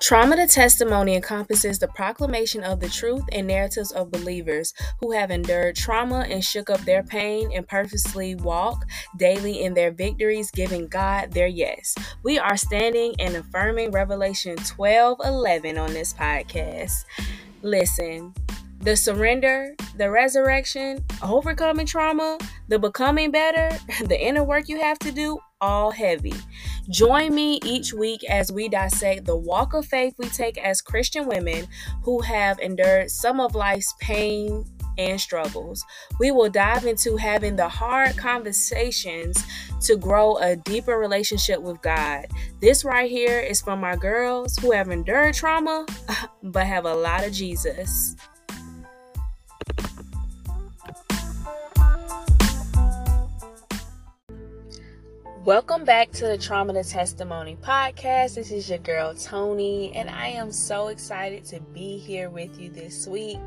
Trauma to testimony encompasses the proclamation of the truth and narratives of believers who have endured trauma and shook up their pain and purposely walk daily in their victories, giving God their yes. We are standing and affirming Revelation 12 11 on this podcast. Listen, the surrender, the resurrection, overcoming trauma, the becoming better, the inner work you have to do, all heavy. Join me each week as we dissect the walk of faith we take as Christian women who have endured some of life's pain and struggles. We will dive into having the hard conversations to grow a deeper relationship with God. This right here is from my girls who have endured trauma but have a lot of Jesus. Welcome back to the Trauma to Testimony podcast. This is your girl Tony, and I am so excited to be here with you this week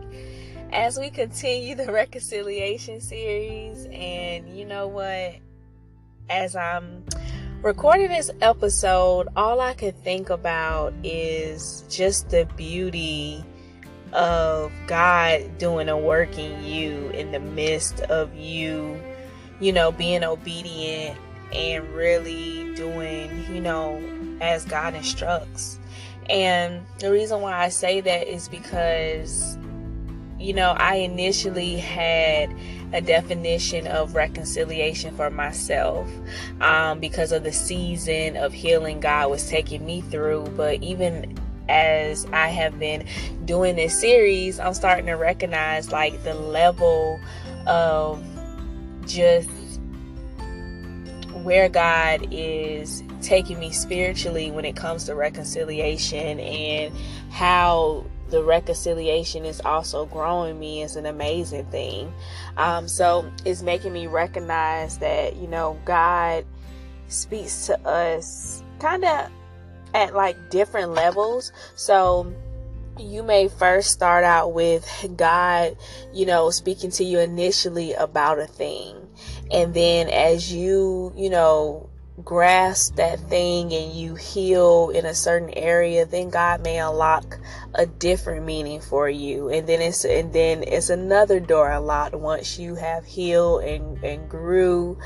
as we continue the reconciliation series. And you know what? As I'm recording this episode, all I could think about is just the beauty of God doing a work in you in the midst of you, you know, being obedient and really doing, you know, as God instructs. And the reason why I say that is because, you know, I initially had a definition of reconciliation for myself um, because of the season of healing God was taking me through. But even as I have been doing this series, I'm starting to recognize like the level of just where God is taking me spiritually when it comes to reconciliation and how the reconciliation is also growing me is an amazing thing. Um, so it's making me recognize that, you know, God speaks to us kind of at like different levels. So you may first start out with God, you know, speaking to you initially about a thing. And then as you, you know, grasp that thing and you heal in a certain area, then God may unlock a different meaning for you. And then it's and then it's another door unlocked once you have healed and, and grew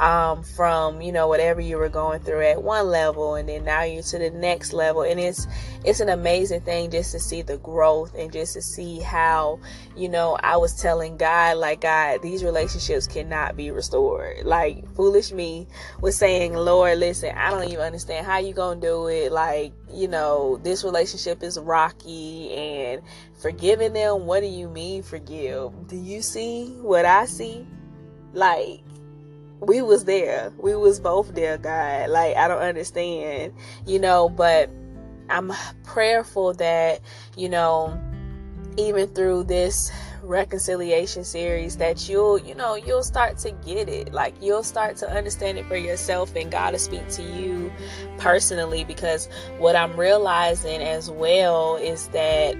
um, from you know whatever you were going through at one level and then now you're to the next level. And it's it's an amazing thing just to see the growth and just to see how you know i was telling god like god these relationships cannot be restored. Like foolish me was saying lord listen i don't even understand how you gonna do it. Like you know this relationship is rocky and forgiving them what do you mean forgive? Do you see what i see? Like we was there. We was both there, God. Like I don't understand, you know, but I'm prayerful that, you know, even through this reconciliation series that you'll you know you'll start to get it like you'll start to understand it for yourself and god will speak to you personally because what i'm realizing as well is that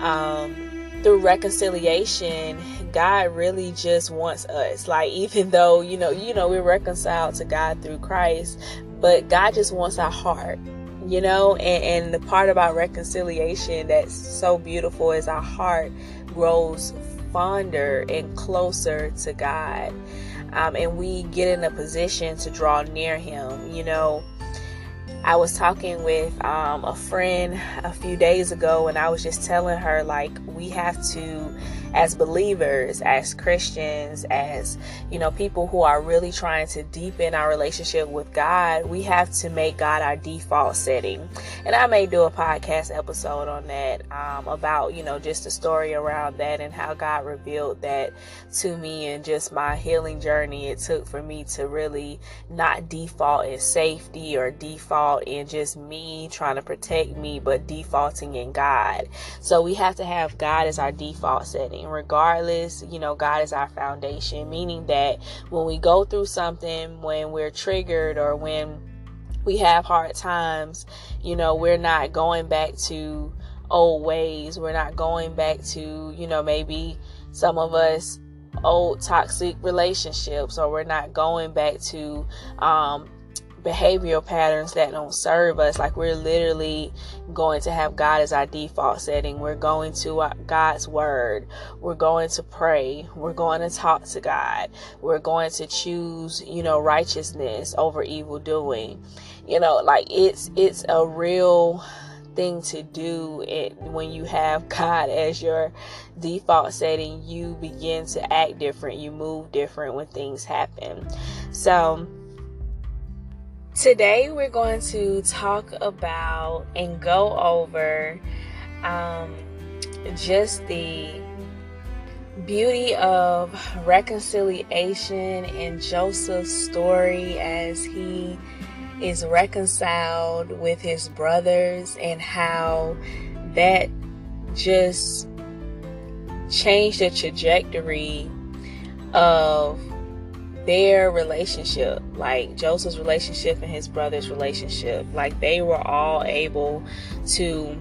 um through reconciliation God really just wants us. Like even though, you know, you know, we're reconciled to God through Christ, but God just wants our heart. You know, and, and the part about reconciliation that's so beautiful is our heart grows fonder and closer to God. Um, and we get in a position to draw near Him. You know, I was talking with um, a friend a few days ago, and I was just telling her, like, we have to as believers, as Christians, as, you know, people who are really trying to deepen our relationship with God, we have to make God our default setting. And I may do a podcast episode on that um, about, you know, just the story around that and how God revealed that to me and just my healing journey it took for me to really not default in safety or default in just me trying to protect me, but defaulting in God. So we have to have God as our default setting regardless. You know, God is our foundation, meaning that when we go through something, when we're triggered or when we have hard times, you know, we're not going back to old ways. We're not going back to, you know, maybe some of us old toxic relationships or we're not going back to um, behavioral patterns that don't serve us. Like we're literally going to have God as our default setting. We're going to uh, God's word. We're going to pray. We're going to talk to God. We're going to choose, you know, righteousness over evil doing. You know, like it's it's a real thing to do it when you have God as your default setting you begin to act different you move different when things happen so today we're going to talk about and go over um, just the beauty of reconciliation in Joseph's story as he is reconciled with his brothers and how that just changed the trajectory of their relationship, like Joseph's relationship and his brother's relationship. Like they were all able to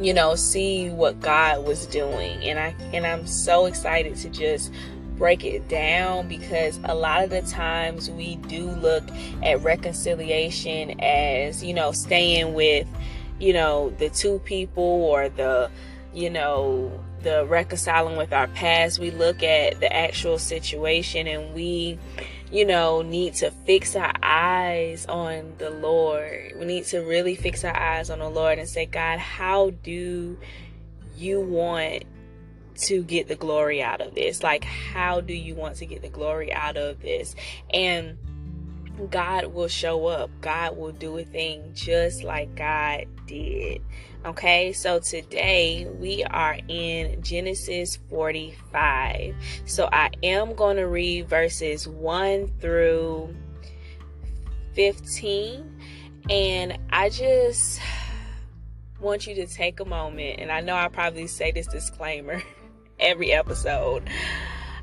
you know see what God was doing and I and I'm so excited to just break it down because a lot of the times we do look at reconciliation as, you know, staying with, you know, the two people or the, you know, the reconciling with our past. We look at the actual situation and we, you know, need to fix our eyes on the Lord. We need to really fix our eyes on the Lord and say, God, how do you want to get the glory out of this? Like, how do you want to get the glory out of this? And God will show up. God will do a thing just like God did. Okay, so today we are in Genesis 45. So I am going to read verses 1 through 15. And I just want you to take a moment. And I know I probably say this disclaimer every episode.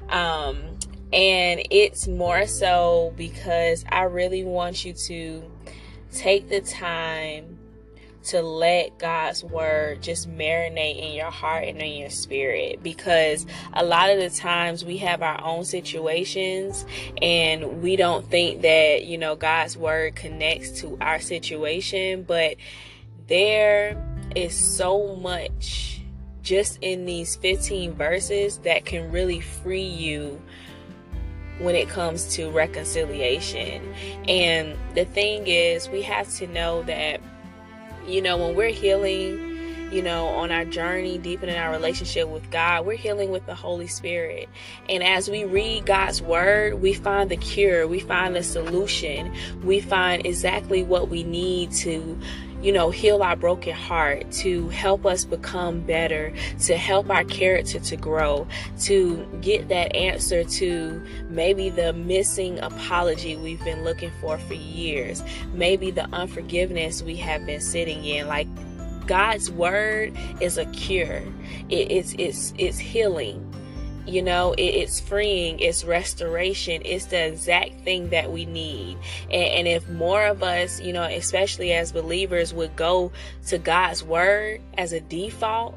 Um, and it's more so because I really want you to take the time to let God's word just marinate in your heart and in your spirit because a lot of the times we have our own situations and we don't think that, you know, God's word connects to our situation, but there is so much just in these 15 verses that can really free you when it comes to reconciliation. And the thing is, we have to know that, you know, when we're healing, you know, on our journey, deepening our relationship with God, we're healing with the Holy Spirit. And as we read God's word, we find the cure, we find the solution, we find exactly what we need to you know, heal our broken heart, to help us become better, to help our character to grow, to get that answer to maybe the missing apology we've been looking for for years, maybe the unforgiveness we have been sitting in. Like God's word is a cure. It, it's it's it's healing you know it, it's freeing it's restoration it's the exact thing that we need. And, and, if more of us you know especially as believers would go to god's word as a default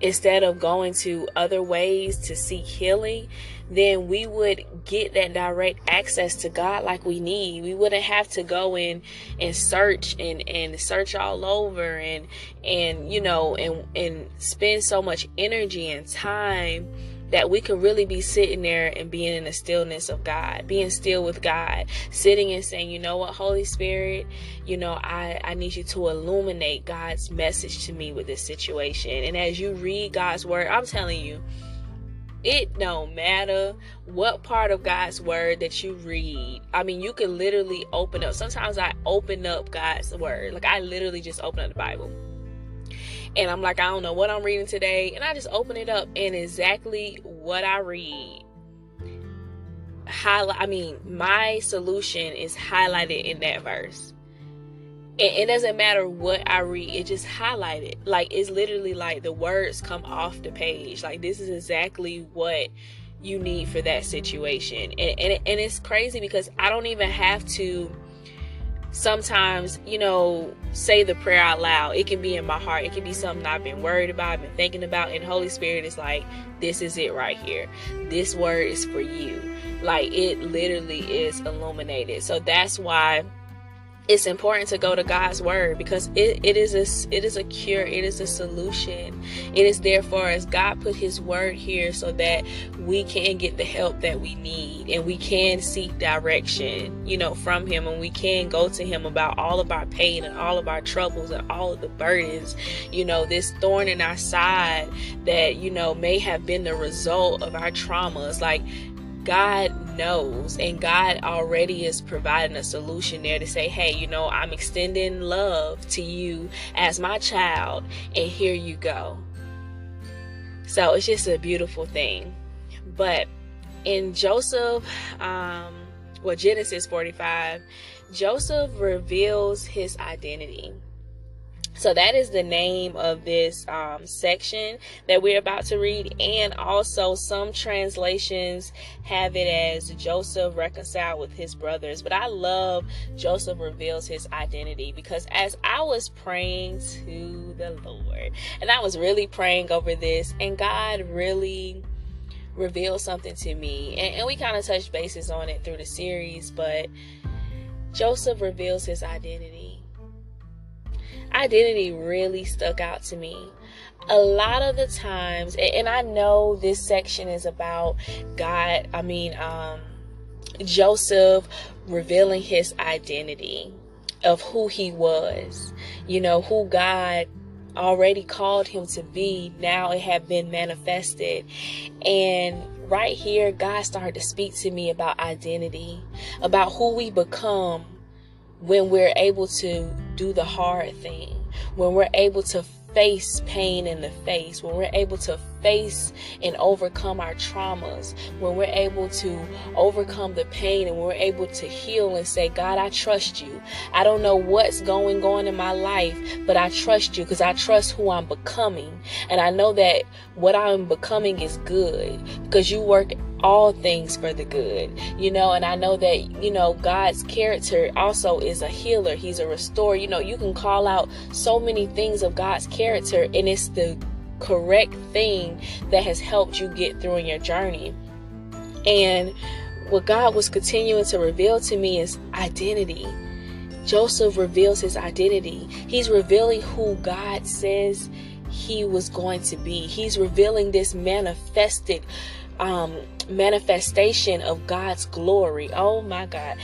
instead of going to other ways to seek healing then we would get that direct access to god like we need. We wouldn't have to go in and search and and search all over and and you know and and spend so much energy and time that we could really be sitting there and being in the stillness of God, being still with God, sitting and saying, you know what, Holy Spirit, you know, I, I need you to illuminate God's message to me with this situation. And as you read God's word, I'm telling you, it don't matter what part of God's word that you read. I mean, you can literally open up. Sometimes I open up God's word. Like I literally just open up the Bible and I'm like, I don't know what I'm reading today. And I just open it up and exactly what I read highlight I mean, my solution is highlighted in that verse. And it doesn't matter what I read, it just highlighted. Like it's literally like the words come off the page. Like this is exactly what you need for that situation. And and, and it's crazy because I don't even have to sometimes, you know, say the prayer out loud. It can be in my heart. It can be something I've been worried about, I've been thinking about. And Holy Spirit is like, this is it right here. This word is for you. Like it literally is illuminated. So that's why it's important to go to God's word because it, it is a it is a cure, it is a solution. It is therefore as God put his word here so that we can get the help that we need and we can seek direction, you know, from him and we can go to him about all of our pain and all of our troubles and all of the burdens. You know, this thorn in our side that, you know, may have been the result of our traumas. Like God knows and God already is providing a solution there to say, hey, you know, I'm extending love to you as my child, and here you go. So it's just a beautiful thing. But in Joseph, um, well, Genesis 45, Joseph reveals his identity. So that is the name of this um, section that we're about to read. And also, some translations have it as Joseph reconciled with his brothers. But I love Joseph reveals his identity because as I was praying to the Lord, and I was really praying over this, and God really revealed something to me. And, and we kind of touched bases on it through the series, but Joseph reveals his identity identity really stuck out to me. A lot of the times, and I know this section is about God, I mean, um, Joseph revealing his identity of who he was, you know, who God already called him to be. Now it had been manifested. And right here, God started to speak to me about identity, about who we become when we're able to do the hard thing, when we're able to face pain in the face, when we're able to face and overcome our traumas, when we're able to overcome the pain and we're able to heal and say, God, I trust you. I don't know what's going on in my life, but I trust you because I trust who I'm becoming. And I know that what I'm becoming is good because you work all things for the good, you know. And I know that, you know, God's character also is a healer, He's a restorer. You know, you can call out so many things of God's character, and it's the correct thing that has helped you get through in your journey. And what God was continuing to reveal to me is identity. Joseph reveals his identity. He's revealing who God says he was going to be. He's revealing this manifested um, manifestation of God's glory. Oh my God.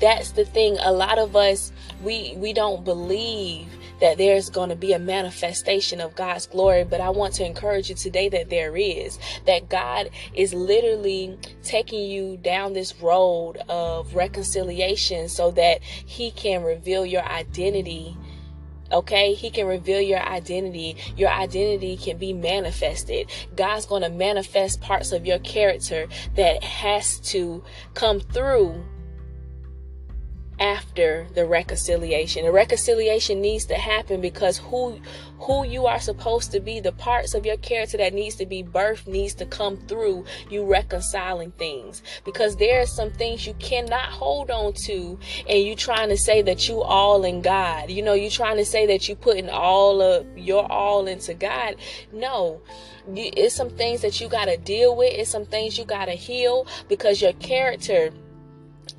That's the thing. A lot of us, we, we don't believe that there's going to be a manifestation of God's glory. But I want to encourage you today that there is, that God is literally taking you down this road of reconciliation so that He can reveal your identity okay? He can reveal your identity. Your identity can be manifested. God's going to manifest parts of your character that has to come through after the reconciliation. The reconciliation needs to happen because who who you are supposed to be, the parts of your character that needs to be birthed needs to come through you reconciling things. Because there are some things you cannot hold on to and you trying to say that you all in God. You know, you trying to say that you putting all of your all into God. No. It's some things that you got to deal with. It's some things you got to heal because your character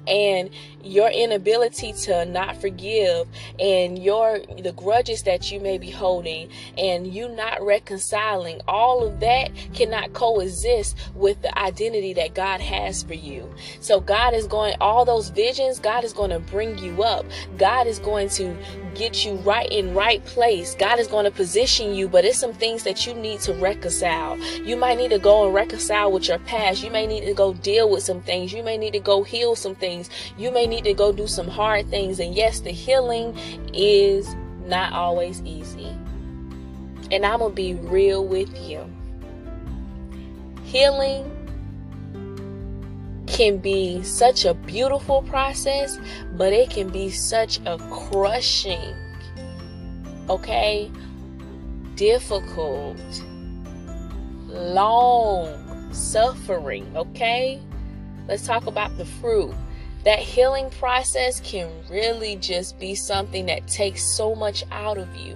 and your inability to not forgive and your the grudges that you may be holding and you not reconciling all of that cannot coexist with the identity that God has for you. So God is going all those visions God is going to bring you up. God is going to get you right in right place God is going to position you but it's some things that you need to reconcile you might need to go and reconcile with your past you may need to go deal with some things you may need to go heal some things you may need to go do some hard things. And yes, the healing is not always easy. And I'm going to be real with you. Healing can be such a beautiful process, but it can be such a crushing, okay, difficult, long suffering, okay? Let's talk about the fruit that healing process can really just be something that takes so much out of you.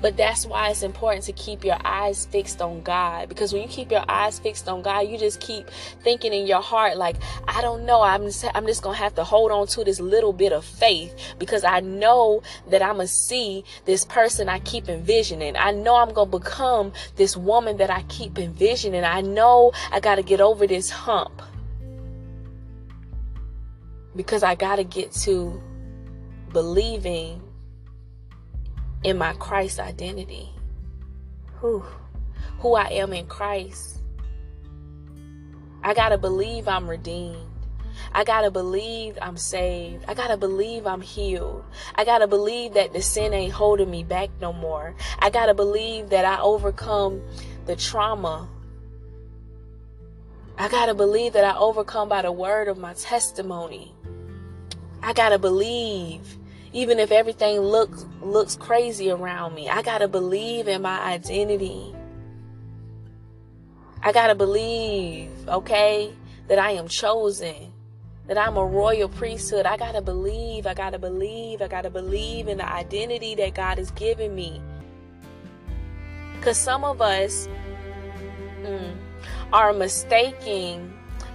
But that's why it's important to keep your eyes fixed on God. Because when you keep your eyes fixed on God, you just keep thinking in your heart, like, I don't know, I'm just, I'm just going to have to hold on to this little bit of faith because I know that I'm going to see this person I keep envisioning. I know I'm going to become this woman that I keep envisioning. I know I got to get over this hump because I got to get to believing in my Christ identity. Who, who I am in Christ. I got to believe I'm redeemed. I got to believe I'm saved. I got to believe I'm healed. I got to believe that the sin ain't holding me back no more. I got to believe that I overcome the trauma. I got to believe that I overcome by the word of my testimony. I got to believe even if everything looks looks crazy around me i gotta believe in my identity. I gotta believe okay that i am chosen that i'm a royal priesthood. I gotta believe i gotta believe i gotta believe in the identity that god has given me. Because some of us mm, are mistaking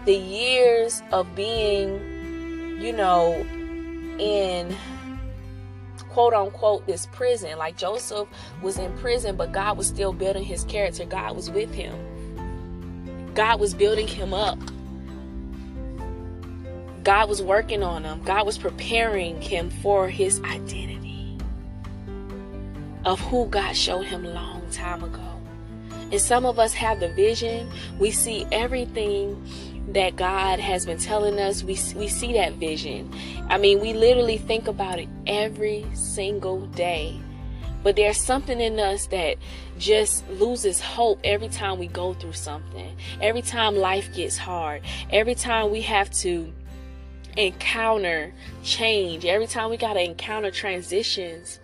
the years of being you know in quote unquote this prison. Like Joseph was in prison, but God was still building his character. God was with him. God was building him up. God was working on him. God was preparing him for his identity of who God showed him long time ago. And some of us have the vision. We see everything that God has been telling us, we, we see that vision. I mean, we literally think about it every single day. But there's something in us that just loses hope every time we go through something. Every time life gets hard. Every time we have to encounter change. Every time we got to encounter transitions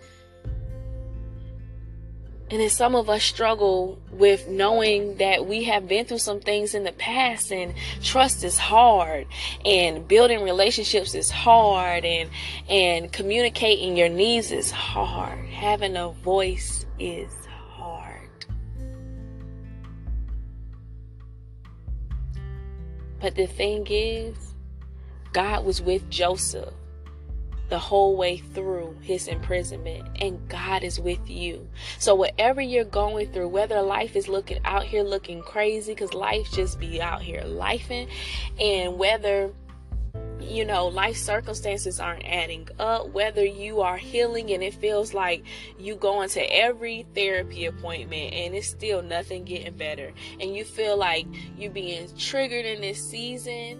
and then some of us struggle with knowing that we have been through some things in the past and trust is hard and building relationships is hard and and communicating your needs is hard. Having a voice is hard. But the thing is, God was with Joseph the whole way through his imprisonment and God is with you. So whatever you're going through, whether life is looking out here looking crazy cuz life just be out here lifing and whether you know, life circumstances aren't adding up, whether you are healing and it feels like you going to every therapy appointment and it's still nothing getting better, and you feel like you're being triggered in this season,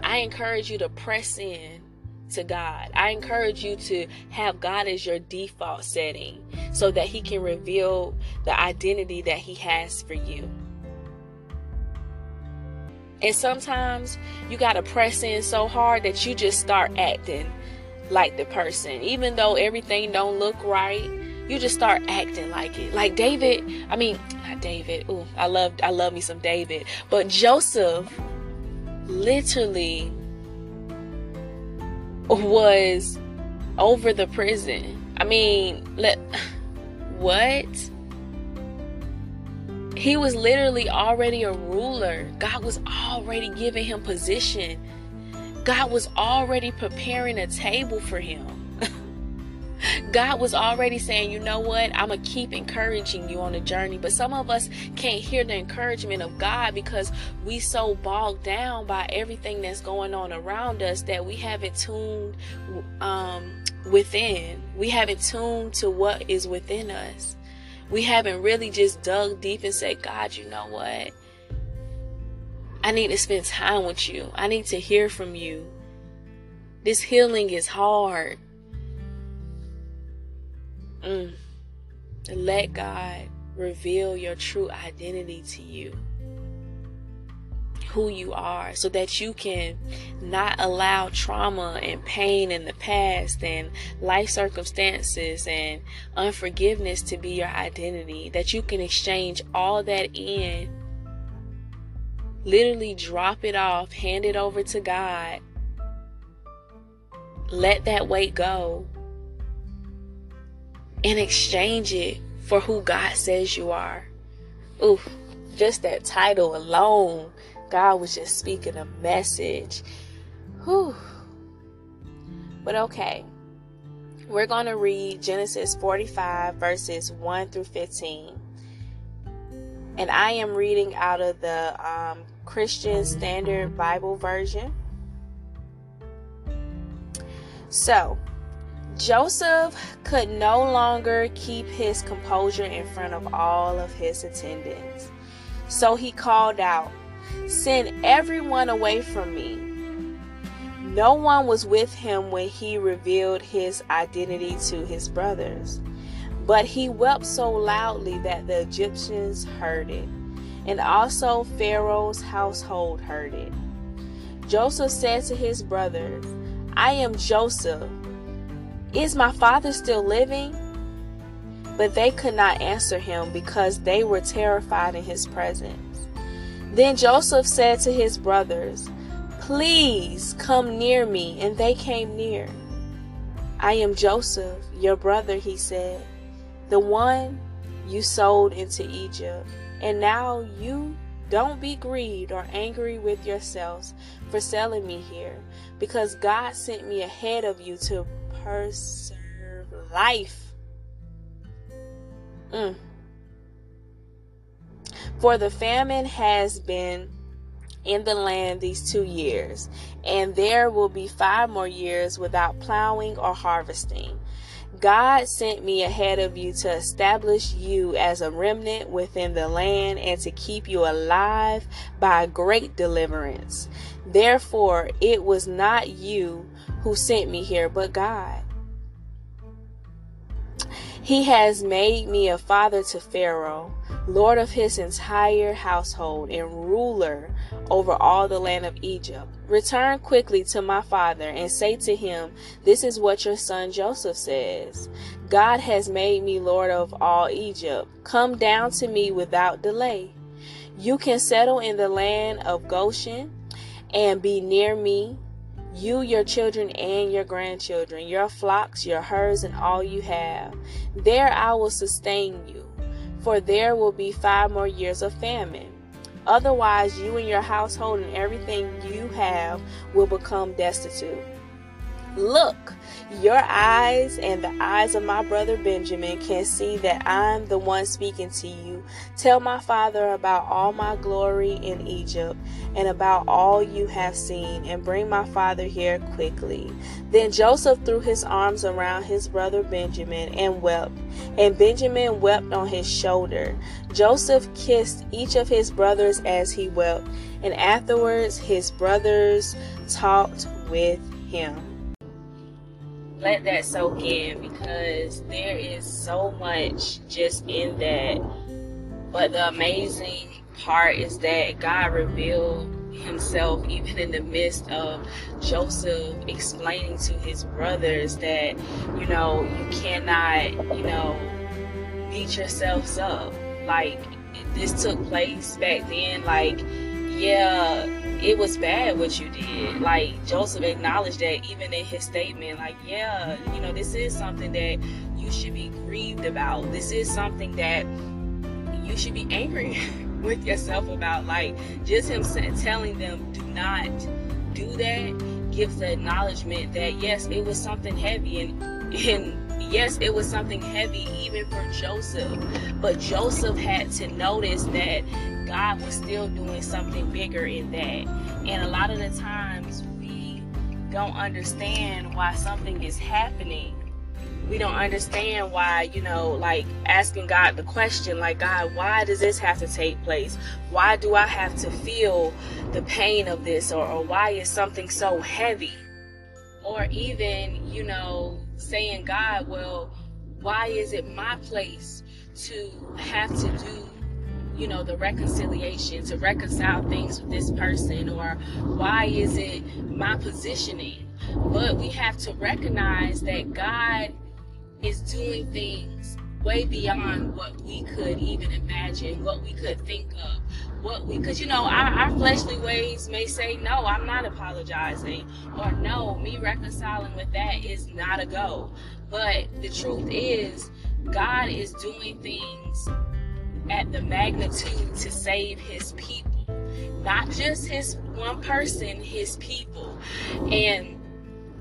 I encourage you to press in to God. I encourage you to have God as your default setting so that He can reveal the identity that He has for you. And sometimes you got to press in so hard that you just start acting like the person. Even though everything don't look right, you just start acting like it. Like David, I mean, not David. Ooh, I love I love me some David. But Joseph literally was over the prison. I mean, let what? He was literally already a ruler. God was already giving him position. God was already preparing a table for him. God was already saying, you know what? I'm going to keep encouraging you on the journey. But some of us can't hear the encouragement of God because we so bogged down by everything that's going on around us that we haven't tuned um, within. We haven't tuned to what is within us. We haven't really just dug deep and said, God, you know what? I need to spend time with you. I need to hear from you. This healing is hard. Mm. Let God reveal your true identity to you. Who you are, so that you can not allow trauma and pain in the past and life circumstances and unforgiveness to be your identity. That you can exchange all that in literally drop it off, hand it over to God. Let that weight go and exchange it for who God says you are. Oof, just that title alone, God was just speaking a message. Whew. But okay, we're going to read Genesis 45, verses 1 through 15. And I am reading out of the um, Christian Standard Bible Version. So, Joseph could no longer keep his composure in front of all of his attendants. So he called out, Send everyone away from me. No one was with him when he revealed his identity to his brothers. But he wept so loudly that the Egyptians heard it, and also Pharaoh's household heard it. Joseph said to his brothers, I am Joseph. Is my father still living? But they could not answer him because they were terrified in his presence. Then Joseph said to his brothers, Please come near me. And they came near. I am Joseph, your brother, he said, the one you sold into Egypt. And now you don't be grieved or angry with yourselves for selling me here, because God sent me ahead of you to preserve life. Mm. For the famine has been in the land these two years, and there will be five more years without plowing or harvesting. God sent me ahead of you to establish you as a remnant within the land and to keep you alive by great deliverance. Therefore, it was not you who sent me here, but God. He has made me a father to Pharaoh, Lord of his entire household, and ruler over all the land of Egypt. Return quickly to my father and say to him, This is what your son Joseph says. God has made me Lord of all Egypt. Come down to me without delay. You can settle in the land of Goshen and be near me you, your children, and your grandchildren, your flocks, your herds, and all you have. There I will sustain you, for there will be five more years of famine. Otherwise, you and your household and everything you have will become destitute. Look, your eyes and the eyes of my brother Benjamin can see that I'm the one speaking to you. Tell my father about all my glory in Egypt and about all you have seen, and bring my father here quickly. Then Joseph threw his arms around his brother Benjamin and wept, and Benjamin wept on his shoulder. Joseph kissed each of his brothers as he wept, and afterwards his brothers talked with him let that soak in because there is so much just in that. But the amazing part is that God revealed himself even in the midst of Joseph explaining to his brothers that, you know, you cannot, you know, beat yourselves up. Like, this took place back then. Like, yeah, it was bad what you did. Like Joseph acknowledged that even in his statement, like, yeah, you know, this is something that you should be grieved about. This is something that you should be angry with yourself about. Like, just him telling them, do not do that, gives the acknowledgement that yes, it was something heavy and and yes, it was something heavy even for Joseph, but Joseph had to notice that God was still doing something bigger in that. And a lot of the times we don't understand why something is happening. We don't understand why, you know, like asking God the question, like, God, why does this have to take place? Why do I have to feel the pain of this? Or, or why is something so heavy? Or even, you know, saying, God, well, why is it my place to have to do you know the reconciliation to reconcile things with this person? Or why is it my positioning? But we have to recognize that god is doing things way beyond what we could even imagine what we could think of what we because you know our, our, fleshly ways may say no i'm not apologizing or no me reconciling with that is not a go. But the truth is god is doing things at the magnitude to save his people not just his one person his people. And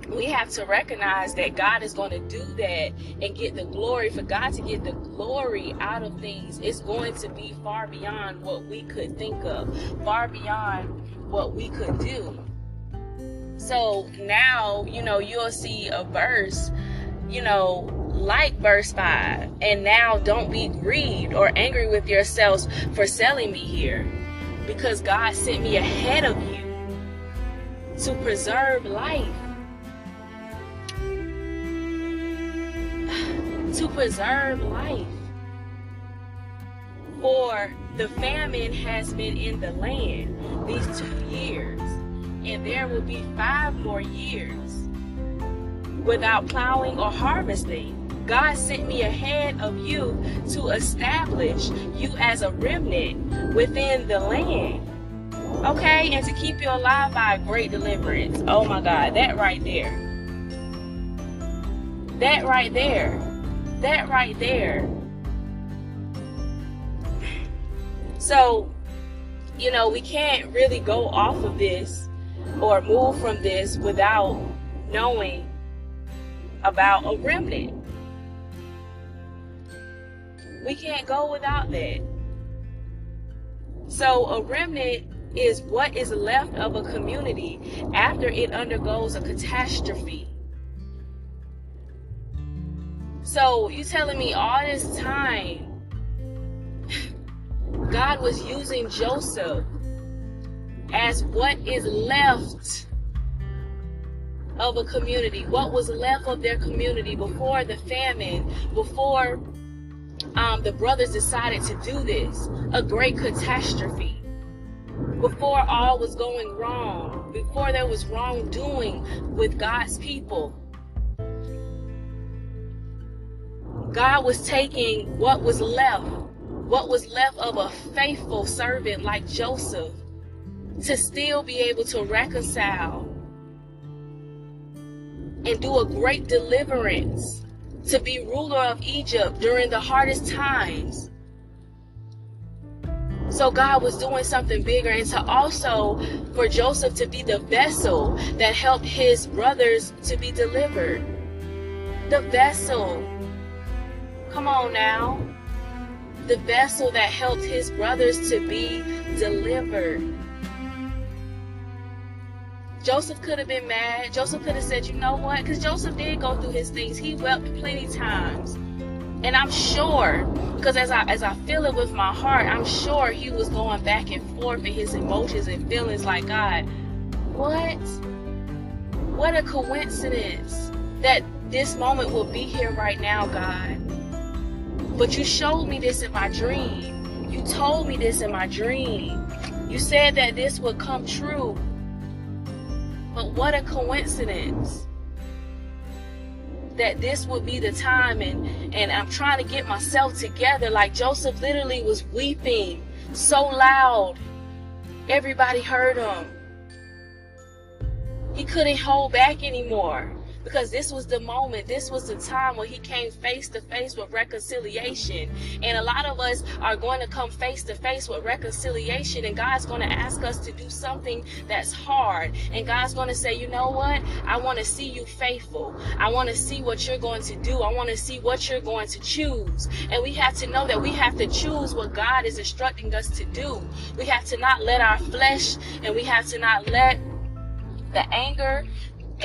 we have to recognize that God is going to do that and get the glory. For God to get the glory out of things, it's going to be far beyond what we could think of, far beyond what we could do. So now, you know, you'll see a verse, you know, like verse 5. And now don't be grieved or angry with yourselves for selling me here, because God sent me ahead of you to preserve life to preserve life. For the famine has been in the land these two years, and there will be five more years without plowing or harvesting. God sent me ahead of you to establish you as a remnant within the land. Okay, and to keep you alive by great deliverance. Oh my God, that right there. That right there that right there. So, you know, we can't really go off of this or move from this without knowing about a remnant. We can't go without that. So, a remnant is what is left of a community after it undergoes a catastrophe. So you telling me all this time God was using Joseph as what is left of a community, what was left of their community before the famine, before um, the brothers decided to do this, a great catastrophe. Before all was going wrong, before there was wrongdoing with God's people, God was taking what was left, what was left of a faithful servant like Joseph, to still be able to reconcile and do a great deliverance, to be ruler of Egypt during the hardest times. So God was doing something bigger, and to also for Joseph to be the vessel that helped his brothers to be delivered. The vessel Come on now. The vessel that helped his brothers to be delivered. Joseph could have been mad. Joseph could have said, you know what? Because Joseph did go through his things. He wept plenty times. And I'm sure, because as I as I feel it with my heart, I'm sure he was going back and forth in his emotions and feelings like, God, what? What a coincidence that this moment will be here right now, God. But you showed me this in my dream. You told me this in my dream. You said that this would come true. But what a coincidence that this would be the time and and I'm trying to get myself together like Joseph literally was weeping so loud everybody heard him he couldn't hold back anymore because this was the moment, this was the time when he came face to face with reconciliation. And a lot of us are going to come face to face with reconciliation, and God's going to ask us to do something that's hard. And God's going to say, you know what? I want to see you faithful. I want to see what you're going to do. I want to see what you're going to choose. And we have to know that we have to choose what God is instructing us to do. We have to not let our flesh and we have to not let the anger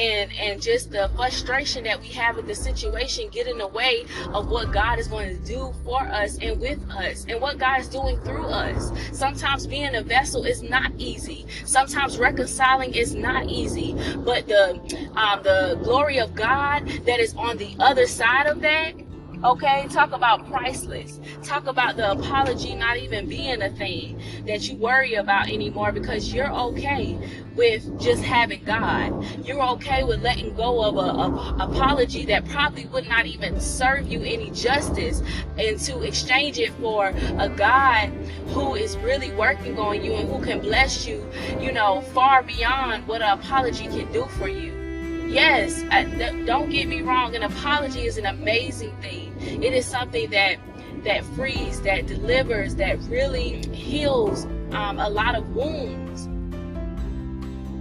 and and just the frustration that we have with the situation get in the way of what God is going to do for us and with us and what God is doing through us. Sometimes being a vessel is not easy. Sometimes reconciling is not easy. But the um, the glory of God that is on the other side of that Okay, talk about priceless. Talk about the apology not even being a thing that you worry about anymore because you're okay with just having God. You're okay with letting go of a, apology that probably would not even serve you any justice and to exchange it for a God who is really working on you and who can bless you, you know, far beyond what an apology can do for you. Yes, I, th- don't get me wrong, an apology is an amazing thing it is something that that frees, that delivers, that really heals um, a lot of wounds.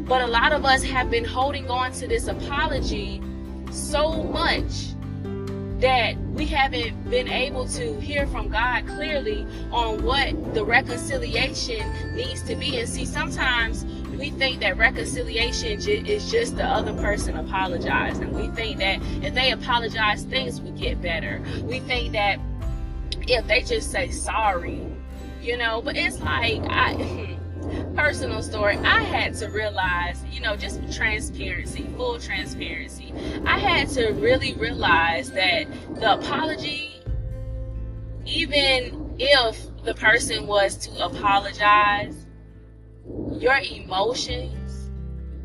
But a lot of us have been holding on to this apology so much that we haven't been able to hear from God clearly on what the reconciliation needs to be. And see, sometimes we think that reconciliation is just the other person apologizing. We think that if they apologize, things would get better. We think that if they just say sorry, you know, but it's like I personal story, I had to realize, you know, just transparency, full transparency. I had to really realize that the apology, even if the person was to apologize, your emotions,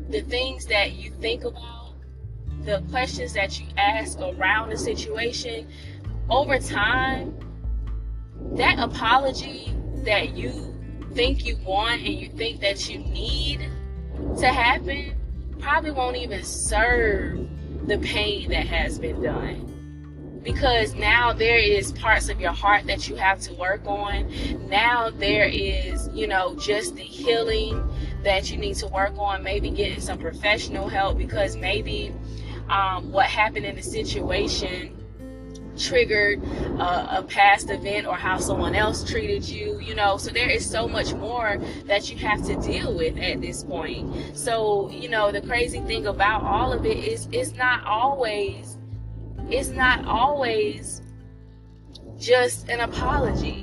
the things that you think about, the questions that you ask around the situation, over time, that apology that you think you want and you think that you need to happen probably won't even serve the pain that has been done because now there is parts of your heart that you have to work on. Now there is, you know, just the healing that you need to work on, maybe getting some professional help because maybe um, what happened in the situation triggered a past event or how someone else treated you, you know. So there is so much more that you have to deal with at this point. So, you know, the crazy thing about all of it is it's not always it's not always just an apology.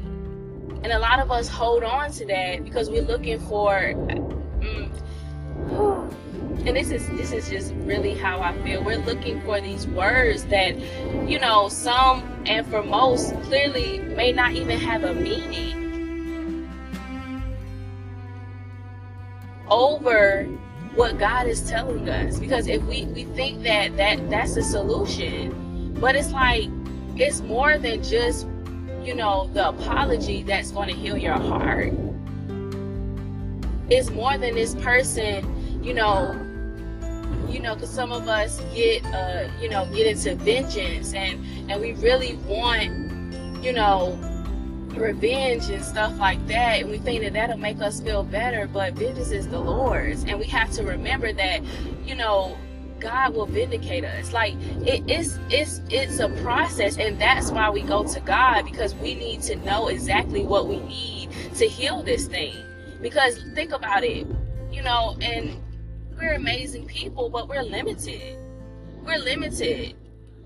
And a lot of us hold on to that because we're looking for mm, and this is this is just really how I feel. We're looking for these words that, you know, some and for most clearly may not even have a meaning over what God is telling us. Because if we, we think that, that that's the solution, but it's like, it's more than just, you know, the apology that's going to heal your heart. It's more than this person, you know, you know, because some of us get, uh, you know, get into vengeance and and we really want, you know, revenge and stuff like that, and we think that that'll make us feel better. But vengeance is the Lord's, and we have to remember that, you know, God will vindicate us. Like it, it's it's it's a process, and that's why we go to God because we need to know exactly what we need to heal this thing. Because think about it, you know, and we're amazing people, but we're limited. We're limited,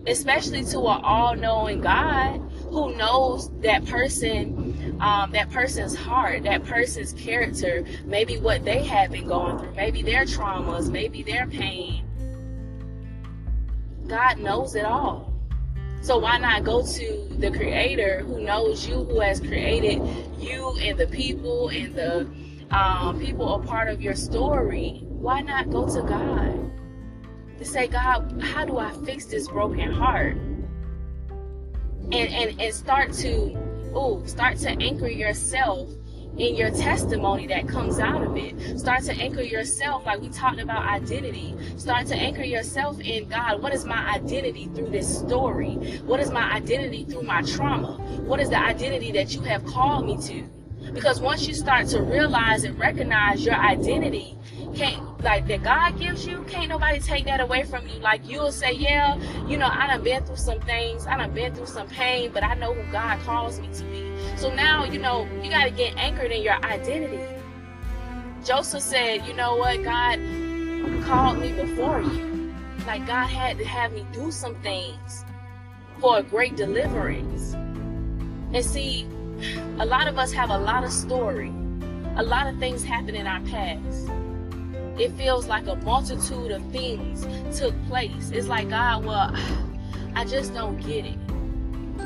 especially to an all-knowing God who knows that person, um, that person's heart, that person's character, maybe what they have been going through, maybe their traumas, maybe their pain God knows it all. So why not go to the creator who knows you, who has created you and the people and the um, people are part of your story? Why not go to God to say, God, how do I fix this broken heart? And and, and start to oh, start to anchor yourself in your testimony that comes out of it. Start to anchor yourself, like we talked about identity. Start to anchor yourself in God. What is my identity through this story? What is my identity through my trauma? What is the identity that you have called me to? Because once you start to realize and recognize your identity, can't like that God gives you, can't nobody take that away from you. Like you'll say, Yeah, you know, I done been through some things, I done been through some pain, but I know who God calls me to be. So now, you know, you gotta get anchored in your identity. Joseph said, you know what, God called me before you. Like God had to have me do some things for a great deliverance. And see, a lot of us have a lot of story. A lot of things happen in our past it feels like a multitude of things took place. It's like, God, well, I just don't get it.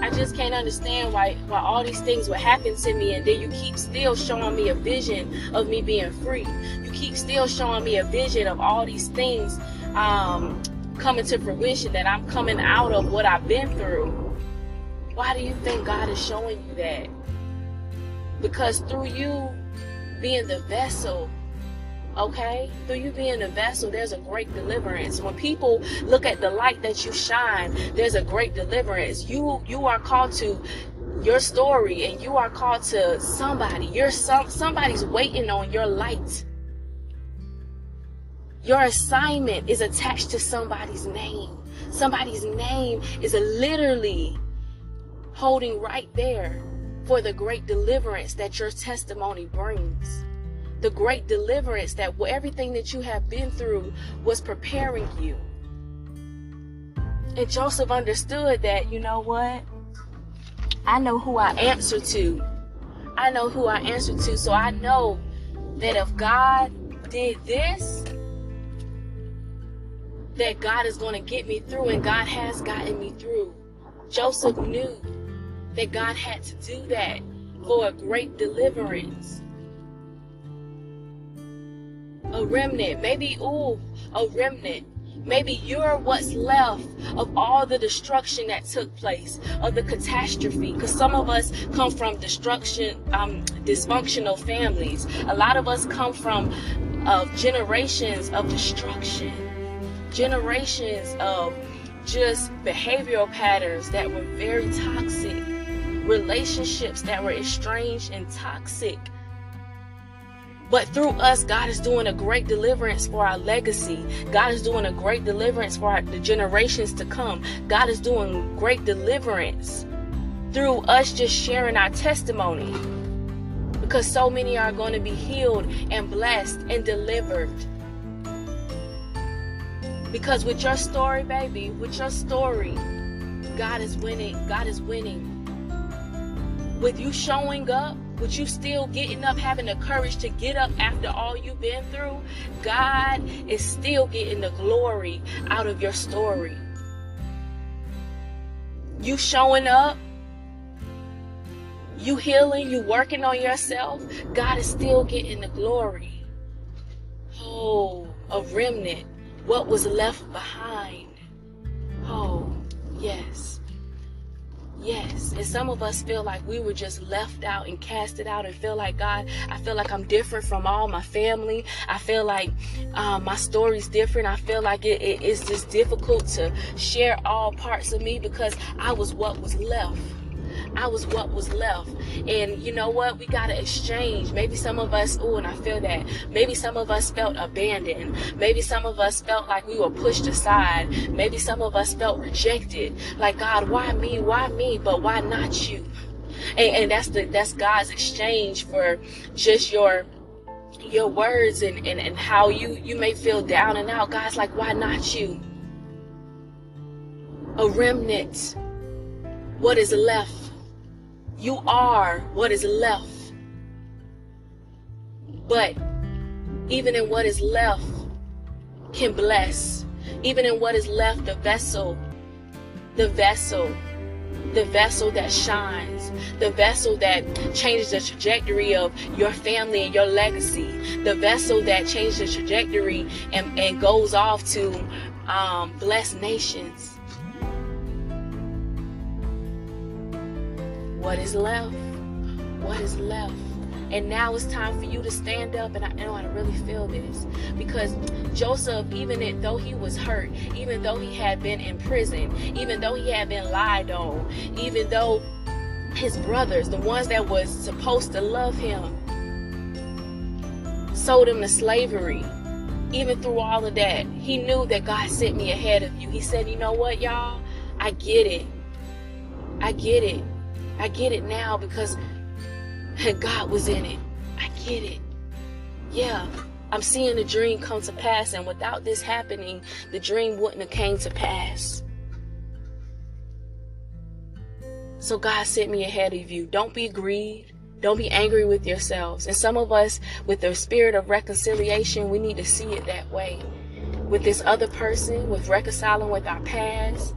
I just can't understand why why all these things would happen to me and then you keep still showing me a vision of me being free. You keep still showing me a vision of all these things um, coming to fruition that I'm coming out of what I've been through. Why do you think God is showing you that? Because through you being the vessel okay? Through you being a vessel there's a great deliverance. When people look at the light that you shine there's a great deliverance. You you are called to your story and you are called to somebody. You're some somebody's waiting on your light. Your assignment is attached to somebody's name. Somebody's name is literally holding right there for the great deliverance that your testimony brings the great deliverance that everything that you have been through was preparing you. And Joseph understood that, you know what? I know who I answer to. I know who I answer to. So I know that if God did this, that God is going to get me through, and God has gotten me through. Joseph knew that God had to do that for a great deliverance a remnant. Maybe, ooh, a remnant. Maybe you're what's left of all the destruction that took place, of the catastrophe. Because some of us come from destruction, um, dysfunctional families. A lot of us come from uh, generations of destruction, generations of just behavioral patterns that were very toxic, relationships that were estranged and toxic but through us, God is doing a great deliverance for our legacy. God is doing a great deliverance for our, the generations to come. God is doing great deliverance through us just sharing our testimony. Because so many are going to be healed and blessed and delivered. Because with your story, baby, with your story, God is winning. God is winning. With you showing up, with you still getting up, having the courage to get up after all you've been through, God is still getting the glory out of your story. You showing up, you healing, you working on yourself, God is still getting the glory. Oh, a remnant, what was left behind. Oh, yes. Yes. And some of us feel like we were just left out and casted out and feel like, God, I feel like I'm different from all my family. I feel like um, my story's different. I feel like it, it, it's just difficult to share all parts of me because I was what was left. I was what was left. And you know what? We got to exchange. Maybe some of us, oh, and I feel that. Maybe some of us felt abandoned. Maybe some of us felt like we were pushed aside. Maybe some of us felt rejected. Like, God, why me? Why me? But why not you? And, and that's the that's God's exchange for just your your words and, and, and how you you may feel down and out. God's like, why not you? A remnant. What is left you are what is left. But even in what is left can bless. Even in what is left, the vessel, the vessel, the vessel that shines, the vessel that changes the trajectory of your family and your legacy, the vessel that changes the trajectory and, and goes off to um, bless nations. What is left? What is left? And now it's time for you to stand up. And I know I really feel this because Joseph, even though he was hurt, even though he had been in prison, even though he had been lied on, even though his brothers, the ones that was supposed to love him, sold him to slavery. Even through all of that, he knew that God sent me ahead of you. He said, You know what, y'all? I get it. I get it. I get it now because God was in it. I get it. Yeah, I'm seeing the dream come to pass, and without this happening, the dream wouldn't have came to pass. So God sent me ahead of you. Don't be grieved. Don't be angry with yourselves. And some of us, with the spirit of reconciliation, we need to see it that way. With this other person, with reconciling with our past,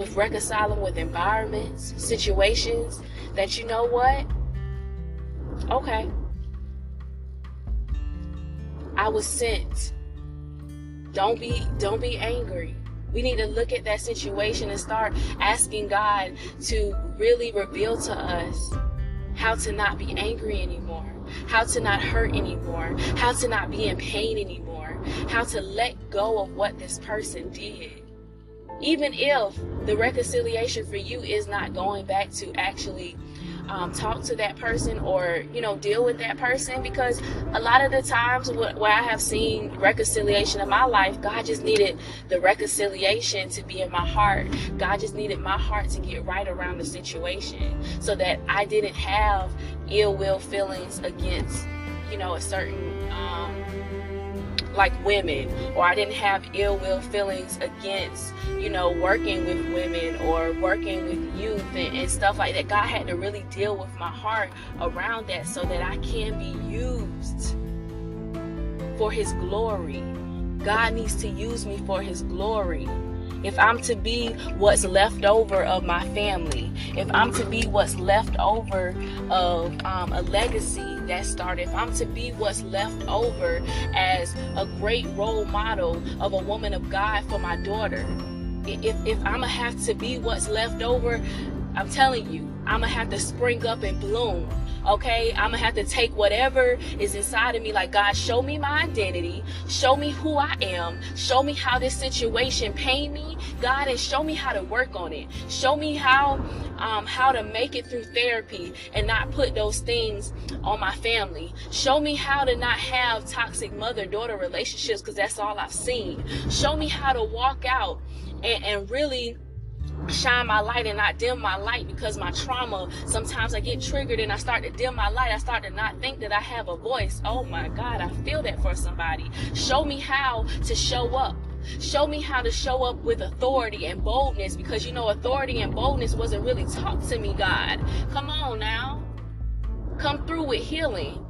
with reconciling with environments, situations that you know what? Okay. I was sent. Don't be don't be angry. We need to look at that situation and start asking God to really reveal to us how to not be angry anymore, how to not hurt anymore, how to not be in pain anymore, how to let go of what this person did. Even if the reconciliation for you is not going back to actually um, talk to that person or you know deal with that person because a lot of the times where I have seen reconciliation in my life, God just needed the reconciliation to be in my heart. God just needed my heart to get right around the situation so that I didn't have ill will feelings against you know a certain um, like women or I didn't have ill will feelings against, you know, working with women or working with youth and, and, stuff like that. God had to really deal with my heart around that so that I can be used for his glory. God needs to use me for his glory if I'm to be what's left over of my family, if I'm to be what's left over of um, a legacy that started, if I'm to be what's left over as a great role model of a woman of God for my daughter, if, if I'm gonna have to be what's left over, I'm telling you, I'm gonna have to spring up and bloom Okay, I'm gonna have to take whatever is inside of me, like God, show me my identity, show me who I am, show me how this situation pain me, God, and show me how to work on it. Show me how um, how to make it through therapy and not put those things on my family. Show me how to not have toxic mother-daughter relationships because that's all I've seen. Show me how to walk out and, and really shine my light and not dim my light because my trauma sometimes i get triggered and i start to dim my light. I start to not think that i have a voice. Oh my god i feel that for somebody. Show me how to show up. Show me how to show up with authority and boldness because you know authority and boldness wasn't really taught to me god. Come on now. Come through with healing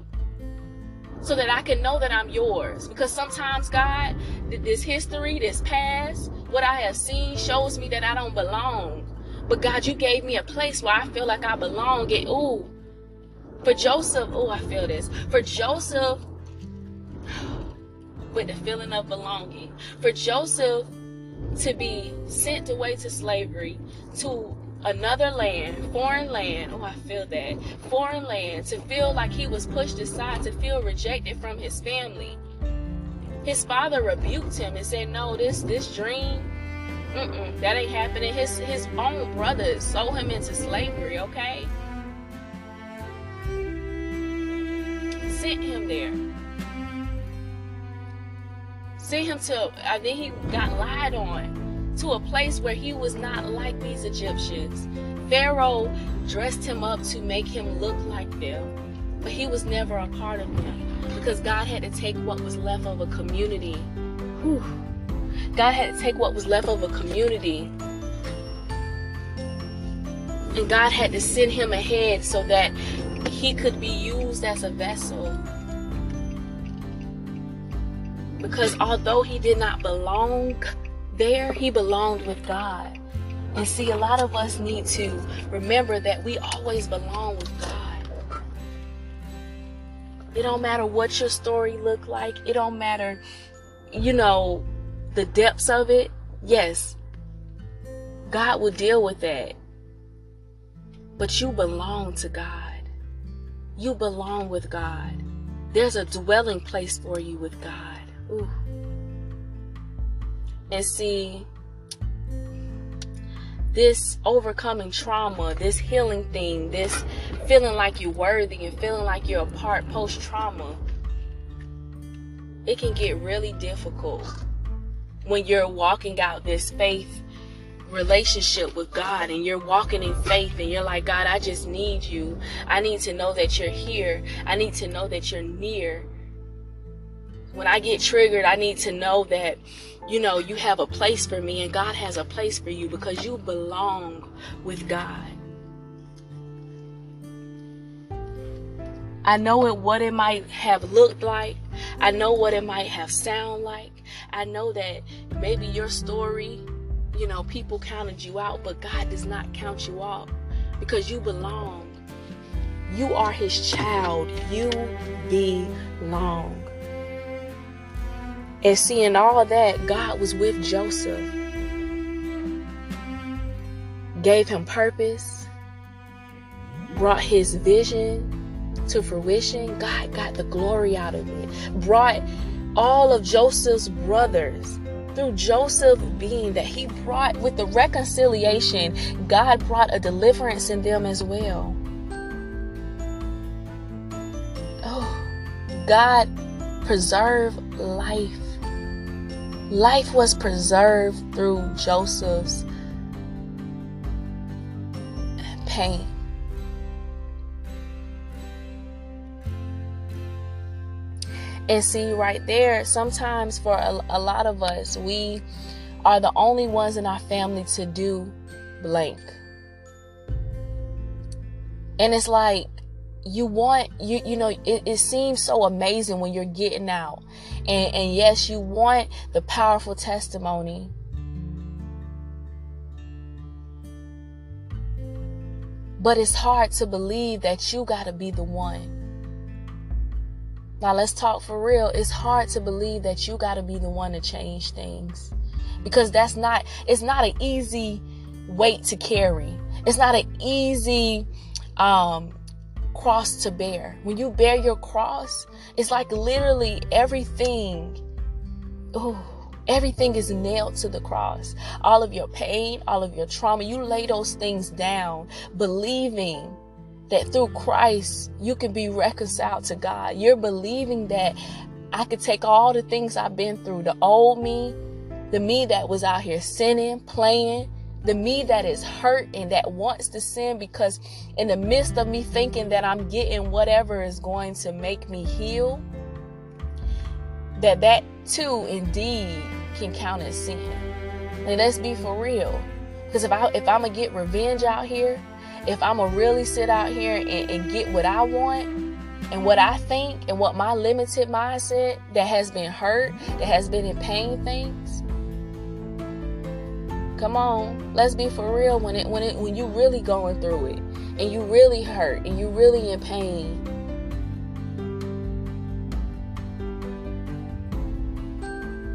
so that I can know that I'm yours. Because sometimes, God, this history, this past, what I have seen shows me that I don't belong. But God, you gave me a place where I feel like I belong. And ooh, for Joseph, oh, I feel this. For Joseph, with the feeling of belonging. For Joseph to be sent away to slavery, to another land, foreign land. Oh, I feel that. Foreign land. To feel like he was pushed aside, to feel rejected from his family. His father rebuked him and said, No, this this dream, that ain't happening. His his own brothers sold him into slavery, okay? Sent him there. Sent him to, uh, I think he got lied on to a place where he was not like these Egyptians. Pharaoh dressed him up to make him look like them, but he was never a part of them because God had to take what was left of a community. Whew. God had to take what was left of a community and God had to send him ahead so that he could be used as a vessel. Because although he did not belong there he belonged with God. And see, a lot of us need to remember that we always belong with God. It don't matter what your story look like. It don't matter, you know, the depths of it. Yes, God will deal with that. But you belong to God. You belong with God. There's a dwelling place for you with God. Ooh and see this overcoming trauma, this healing thing, this feeling like you're worthy and feeling like you're a part post trauma, it can get really difficult when you're walking out this faith relationship with God and you're walking in faith and you're like, God, I just need you. I need to know that you're here. I need to know that you're near. When I get triggered, I need to know that you know, you have a place for me and God has a place for you because you belong with God. I know it, what it might have looked like. I know what it might have sound like. I know that maybe your story, you know, people counted you out, but God does not count you out because you belong. You are his child. You belong. And seeing all that, God was with Joseph. Gave him purpose, brought his vision to fruition. God got the glory out of it. Brought all of Joseph's brothers through Joseph being that he brought with the reconciliation, God brought a deliverance in them as well. Oh, God preserved life. Life was preserved through Joseph's pain. And see, right there, sometimes for a, a, lot of us, we are the only ones in our family to do blank. And it's like, you want you you know it, it seems so amazing when you're getting out. And and yes you want the powerful testimony. But it's hard to believe that you got to be the one. Now let's talk for real. It's hard to believe that you got to be the one to change things. Because that's not it's not an easy weight to carry. It's not an easy um cross to bear. When you bear your cross, it's like literally everything. Oh, everything is nailed to the cross. All of your pain, all of your trauma, you lay those things down, believing that through Christ you can be reconciled to God. You're believing that I could take all the things I've been through, the old me, the me that was out here sinning, playing, the me that is hurt and that wants to sin because in the midst of me thinking that I'm getting whatever is going to make me heal that that too indeed can count as sin. And let's be for real. Because if I if I'm gonna get revenge out here if I'm gonna really sit out here and, and get what I want and what I think and what my limited mindset that has been hurt that has been in pain things Come on, let's be for real when it when it when you really going through it and you really hurt and you really in pain.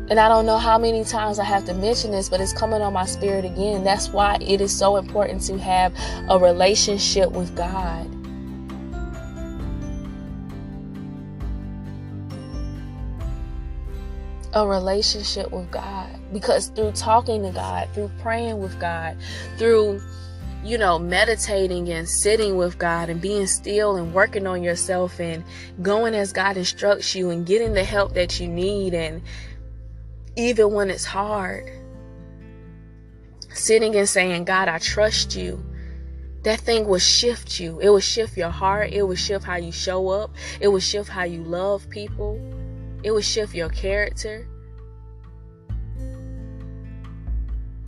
And I don't know how many times I have to mention this, but it's coming on my spirit again. That's why it is so important to have a relationship with God. A relationship with God because through talking to God, through praying with God, through you know, meditating and sitting with God and being still and working on yourself and going as God instructs you and getting the help that you need and even when it's hard, sitting and saying, God, I trust you. That thing will shift you. It will shift your heart. It will shift how you show up. It will shift how you love people. It will shift your character.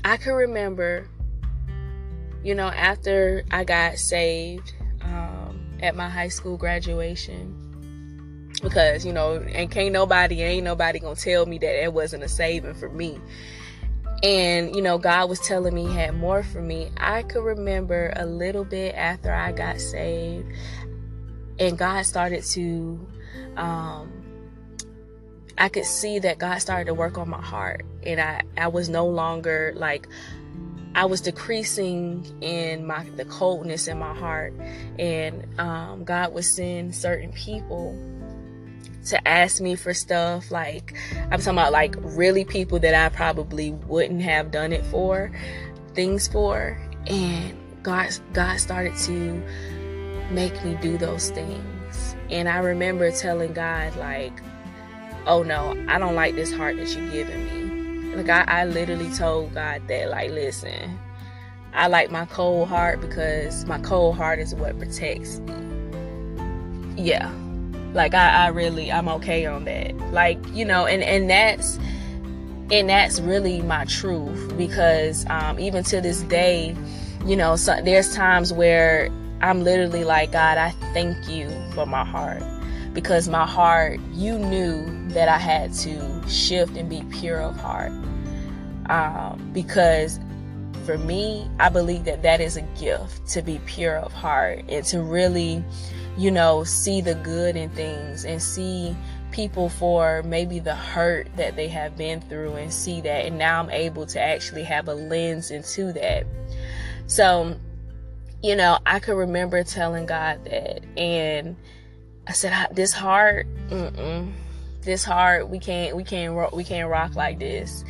I can remember, you know, after I got saved um, at my high school graduation, because you know, and can't nobody, ain't nobody gonna tell me that it wasn't a saving for me. And you know, God was telling me He had more for me. I could remember a little bit after I got saved, and God started to um, I could see that God started to work on my heart and I, I was no longer like I was decreasing in my the coldness in my heart and um, God would send certain people to ask me for stuff like I'm talking about like really people that I probably wouldn't have done it for things for and God God started to make me do those things. And I remember telling God like oh no, I don't like this heart that you're giving me. Like I, I literally told God that, like, listen, I like my cold heart because my cold heart is what protects me. Yeah. Like I, I really I'm okay on that. Like, you know, and, and that's and that's really my truth because um, even to this day, you know, so, there's times where I'm literally like, God, I thank you for my heart because my heart, you knew that I had to shift and be pure of heart. Um, because for me, I believe that that is a gift to be pure of heart and to really, you know, see the good in things and see people for maybe the hurt that they have been through and see that. And now I'm able to actually have a lens into that. So, you know, I could remember telling God that. And I said, this heart, mm-mm, this heart, we can't, we can't, we can't rock like this.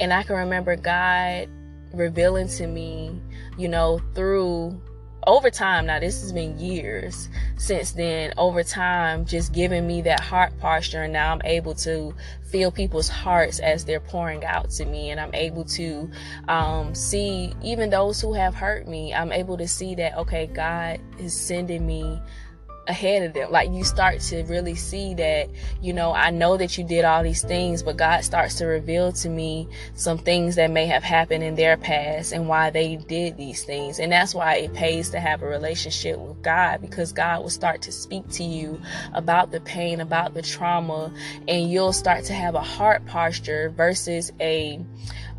And I can remember God revealing to me, you know, through over time, now this has been years since then, over time, just giving me that heart posture. And now I'm able to feel people's hearts as they're pouring out to me. And I'm able to um, see even those who have hurt me. I'm able to see that, okay, God is sending me ahead of them. Like you start to really see that, you know, I know that you did all these things, but God starts to reveal to me some things that may have happened in their past and why they did these things. And that's why it pays to have a relationship with God because God will start to speak to you about the pain, about the trauma, and you'll start to have a heart posture versus a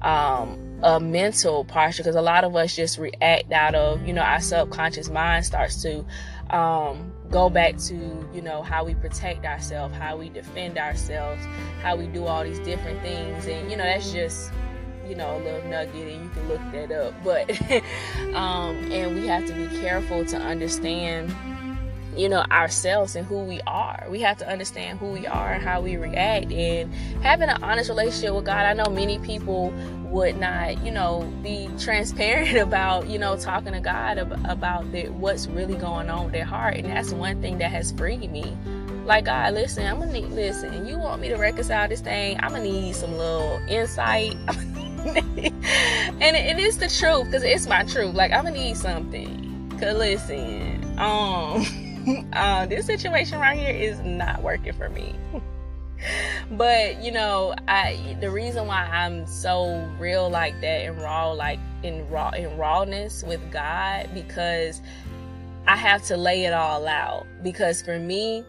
um a mental posture because a lot of us just react out of you know our subconscious mind starts to um, go back to you know how we protect ourselves how we defend ourselves how we do all these different things. And you know that's just you know a little nugget and you can look that up. But um, and we have to be careful to understand you know ourselves and who we are. We have to understand who we are and how we react. And having an honest relationship with god i know many people would not you know be transparent about you know talking to god about the, what's really going on with their heart. And that's one thing that has freed me. Like god listen i'm gonna need listen you want me to reconcile this thing? I'm gonna need some little insight. And it is the truth because it's my truth. Like i'm gonna need something. Because listen um uh, this situation right here is not working for me. but you know, I the reason why I'm so real like that and raw, like in raw in rawness with God, because I have to lay it all out. Because for me,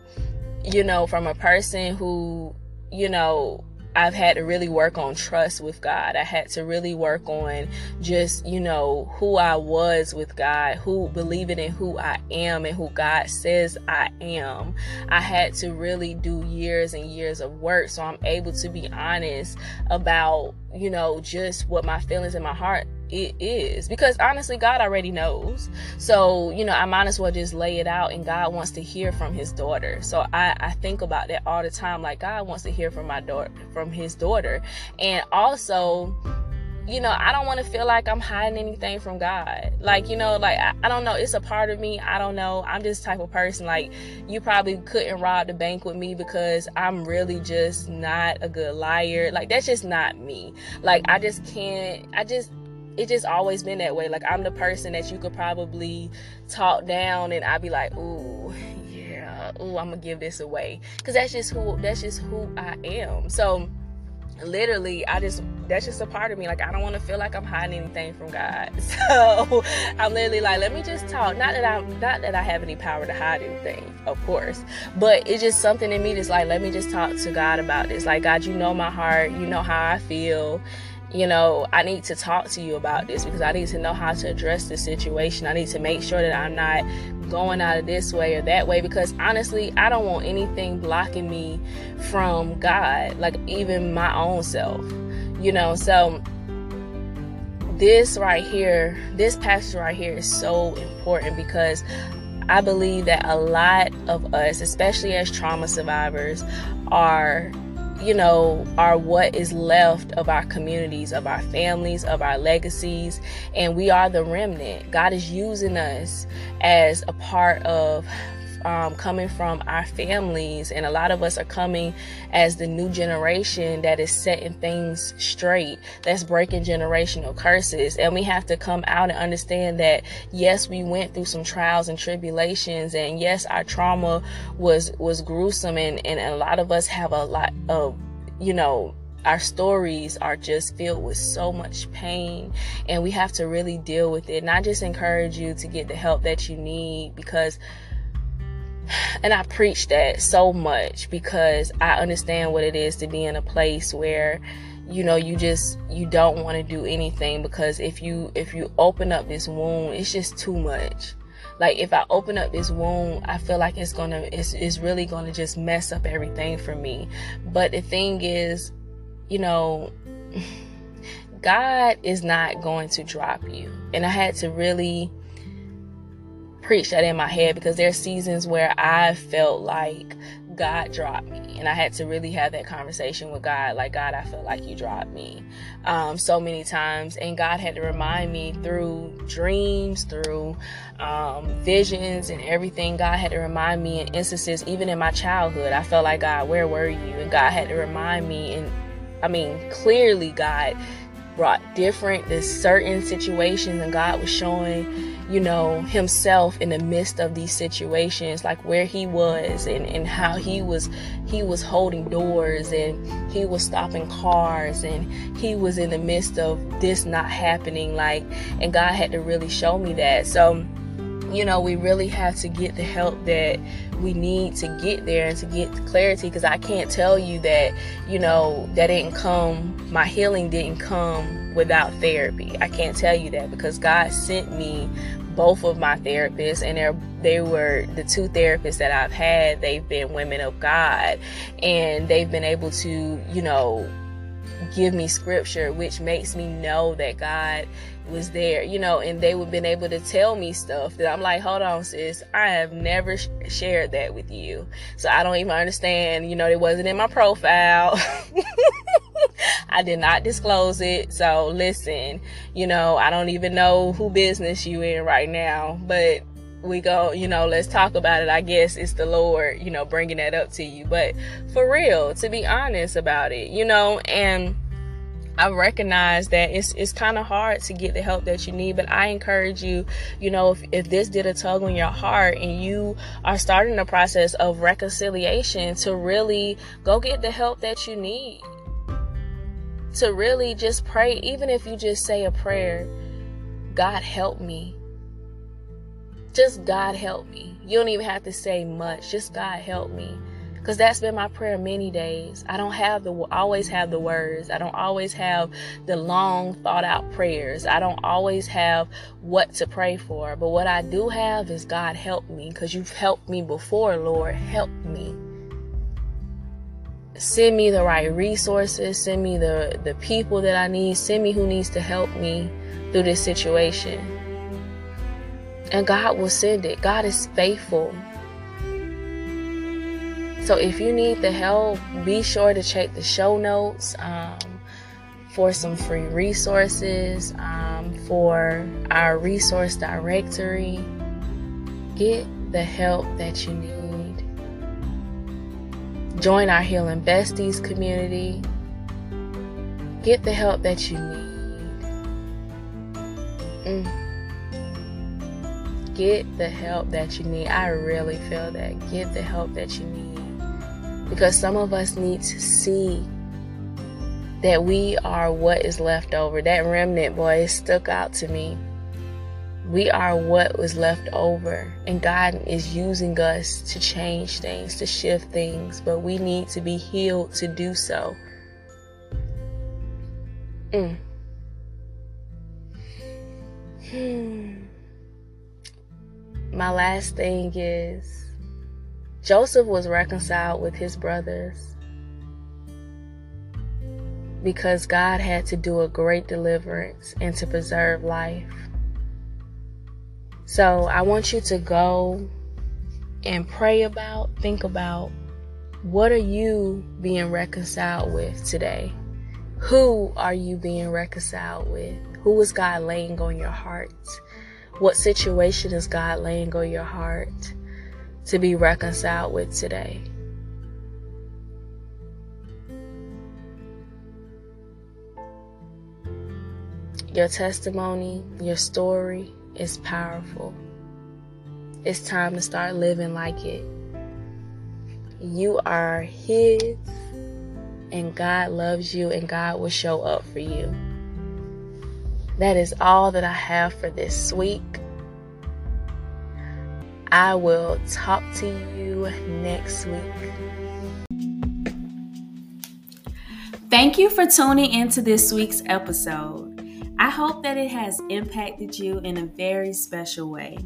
you know, from a person who, you know, I've had to really work on trust with God. I had to really work on just, you know, who I was with God, who believing in who I am and who God says I am. I had to really do years and years of work so I'm able to be honest about, you know, just what my feelings in my heart it is because honestly god already knows so you know i might as well just lay it out and god wants to hear from his daughter so i i think about that all the time like god wants to hear from my daughter from his daughter and also you know, I don't want to feel like I'm hiding anything from God. Like, you know, like, I, I, don't know. It's a part of me. I don't know. I'm just type of person. Like, you probably couldn't rob the bank with me because I'm really just not a good liar. Like, that's just not me. Like, I just can't, I just, it just always been that way. Like I'm the person that you could probably talk down and I'd be like, ooh, yeah, ooh, I'm gonna give this away. Cause that's just who that's just who I am. So literally I just that's just a part of me. Like I don't want to feel like I'm hiding anything from God. So I'm literally like, let me just talk. Not that I'm not that I have any power to hide anything, of course. But it's just something in me that's like, let me just talk to God about this. Like God, you know my heart, you know how I feel you know, I need to talk to you about this because I need to know how to address the situation. I need to make sure that I'm not going out of this way or that way because honestly, I don't want anything blocking me from God, like even my own self, you know. So, this right here, this passage right here is so important because I believe that a lot of us, especially as trauma survivors, are you know, are what is left of our communities, of our families, of our legacies, and we are the remnant. God is using us as a part of um, coming from our families, and a lot of us are coming as the new generation that is setting things straight, that's breaking generational curses. And we have to come out and understand that yes, we went through some trials and tribulations, and yes, our trauma was was gruesome, and and a lot of us have a lot of you know our stories are just filled with so much pain and we have to really deal with it and i just encourage you to get the help that you need because and I preach that so much because I understand what it is to be in a place where you know you just you don't want to do anything because if you if you open up this wound it's just too much. Like if i open up this wound i feel like it's gonna it's, it's really gonna just mess up everything for me. But the thing is you know god is not going to drop you. And i had to really preach that in my head because there's seasons where i felt like God dropped me. And I had to really have that conversation with God. Like, God, I felt like you dropped me um, so many times. And God had to remind me through dreams, through um, visions, and everything. God had to remind me in instances, even in my childhood. I felt like, God, where were you? And God had to remind me. And I mean, clearly, God brought different, there's certain situations, and God was showing you know, himself in the midst of these situations, like where he was and, and how he was he was holding doors and he was stopping cars and he was in the midst of this not happening, like and God had to really show me that. So you know, we really have to get the help that we need to get there and to get clarity because I can't tell you that, you know, that didn't come, my healing didn't come without therapy. I can't tell you that because God sent me both of my therapists and they they were the two therapists that I've had they've been women of God and they've been able to you know give me scripture which makes me know that God was there you know and they would been able to tell me stuff that I'm like hold on sis I have never sh- shared that with you so I don't even understand you know it wasn't in my profile I did not disclose it. So listen, you know, I don't even know who business you in right now, but we go, you know, let's talk about it. I guess it's the Lord, you know, bringing that up to you. But for real, to be honest about it, you know, and I recognize that it's it's kind of hard to get the help that you need, but I encourage you, you know, if, if this did a tug on your heart and you are starting the process of reconciliation to really go get the help that you need to really just pray, even if you just say a prayer, God help me. Just God help me. You don't even have to say much. Just God help me. Because that's been my prayer many days. I don't have the always have the words. I don't always have the long thought out prayers. I don't always have what to pray for. But what I do have is God help me. Because you've helped me before, Lord. Help me send me the right resources, send me the, the people that I need, send me who needs to help me through this situation. And God will send it. God is faithful. So if you need the help, be sure to check the show notes um, for some free resources, um, for our resource directory. Get the help that you need. Join our Healing Besties community. Get the help that you need. Mm. Get the help that you need. I really feel that. Get the help that you need. Because some of us need to see that we are what is left over. That remnant, boy, it stuck out to me. We are what was left over, and God is using us to change things, to shift things, but we need to be healed to do so. Mm. Hmm. My last thing is Joseph was reconciled with his brothers because God had to do a great deliverance and to preserve life. So I want you to go and pray about, think about what are you being reconciled with today? Who are you being reconciled with? Who is God laying on your heart? What situation is God laying on your heart to be reconciled with today? Your testimony, your story, is powerful. It's time to start living like it. You are His, and God loves you, and God will show up for you. That is all that I have for this week. I will talk to you next week. Thank you for tuning into this week's episode. I hope that it has impacted you in a very special way.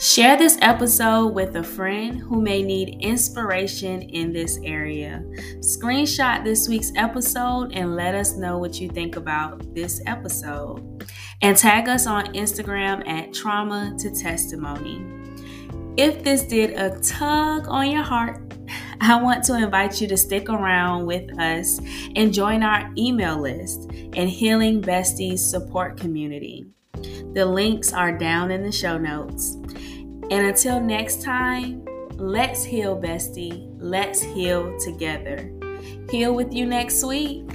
Share this episode with a friend who may need inspiration in this area. Screenshot this week's episode and let us know what you think about this episode. And tag us on Instagram at Trauma to Testimony. If this did a tug on your heart, I want to invite you to stick around with us and join our email list and Healing Besties support community. The links are down in the show notes. And until next time, let's heal, bestie. Let's heal together. Heal with you next week.